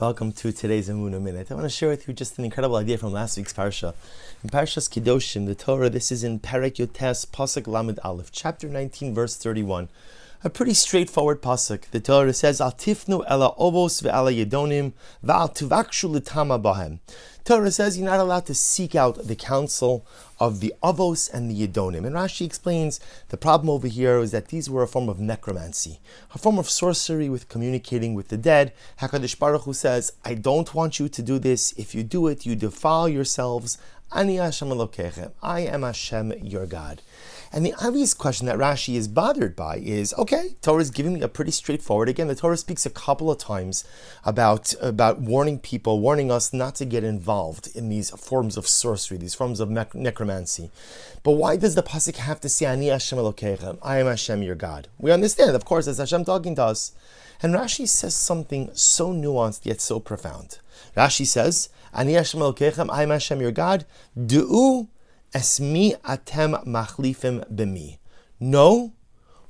Welcome to today's Emunah Minute. I want to share with you just an incredible idea from last week's parsha. In Parshas Kedoshim, the Torah, this is in Perek Yotes, Pasuk Lamed Aleph, chapter 19, verse 31. A pretty straightforward pasuk. The Torah says, "Al tifnu ela ovos ve'ala yedonim va'al tuvakshu l'tama bahem." Torah says you're not allowed to seek out the counsel of the avos and the yedonim. And Rashi explains the problem over here is that these were a form of necromancy, a form of sorcery with communicating with the dead. Hakadosh Baruch Hu says, "I don't want you to do this. If you do it, you defile yourselves. Ani Hashem I am Hashem, your God." And the obvious question that Rashi is bothered by is, okay, Torah is giving me a pretty straightforward. Again, the Torah speaks a couple of times about about warning people, warning us not to get involved in these forms of sorcery, these forms of necromancy. But why does the pasuk have to say, "Ani Hashem Elokechem"? I am Hashem, your God. We understand, of course, as Hashem talking to us. And Rashi says something so nuanced yet so profound. Rashi says, "Ani Hashem Elokechem, I am Hashem, your God." Do Esmi atem machlifim b'mi. Know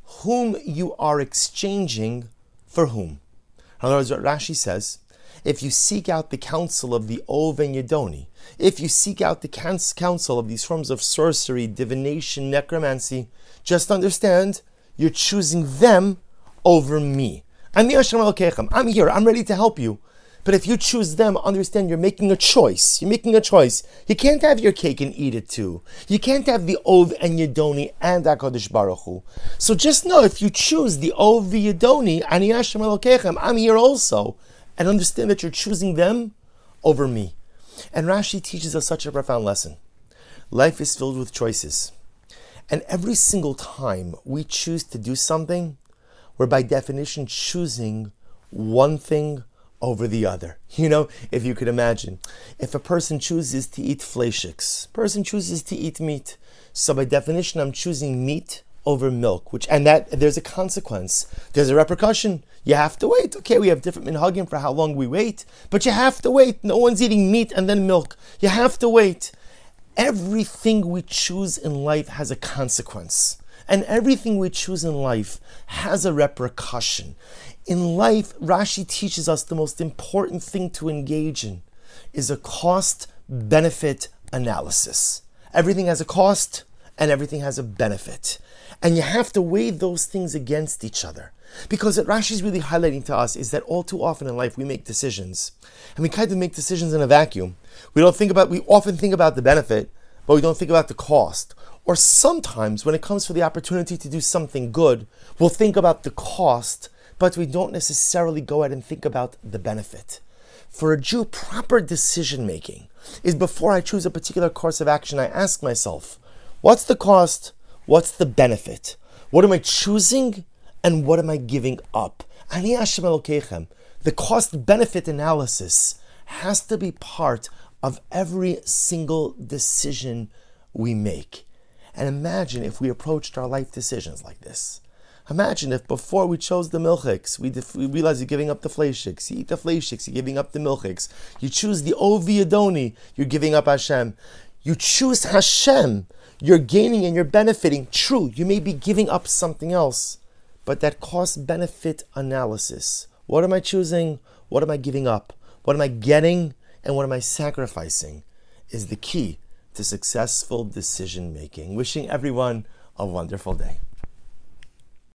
whom you are exchanging for whom. In other words, what Rashi says, if you seek out the counsel of the Ov and Yedoni, if you seek out the counsel of these forms of sorcery, divination, necromancy, just understand you're choosing them over me. I'm Hashem Elokechem. I'm here, I'm ready to help you. But if you choose them, understand you're making a choice. You're making a choice. You can't have your cake and eat it too. You can't have the Ov and Yedoni and HaKadosh Baruch Hu. So just know if you choose the Ov Yedoni, Ani I'm here also. And understand that you're choosing them over me. And Rashi teaches us such a profound lesson. Life is filled with choices. And every single time we choose to do something, we're by definition choosing one thing over the other. You know, if you could imagine, if a person chooses to eat fleischiks, person chooses to eat meat. So by definition, I'm choosing meat over milk, which and that there's a consequence. There's a repercussion. You have to wait. Okay, we have different minhagim for how long we wait, but you have to wait. No one's eating meat and then milk. You have to wait. Everything we choose in life has a consequence. And everything we choose in life has a repercussion. In life, Rashi teaches us the most important thing to engage in is a cost benefit analysis. Everything has a cost and everything has a benefit. And you have to weigh those things against each other. Because what Rashi is really highlighting to us is that all too often in life we make decisions. And we kind of make decisions in a vacuum. We don't think about, we often think about the benefit, but we don't think about the cost. Or sometimes when it comes for the opportunity to do something good, we'll think about the cost but we don't necessarily go ahead and think about the benefit. For a Jew, proper decision making is before I choose a particular course of action, I ask myself, what's the cost? What's the benefit? What am I choosing? And what am I giving up? Ani. The cost benefit analysis has to be part of every single decision we make. And imagine if we approached our life decisions like this. Imagine if before we chose the milchiks, we, def- we realize you're giving up the fleishiks. You eat the fleishiks, you're giving up the milchiks. You choose the ovi adoni, you're giving up Hashem. You choose Hashem, you're gaining and you're benefiting. True, you may be giving up something else, but that cost benefit analysis. What am I choosing? What am I giving up? What am I getting? And what am I sacrificing? Is the key to successful decision making. Wishing everyone a wonderful day.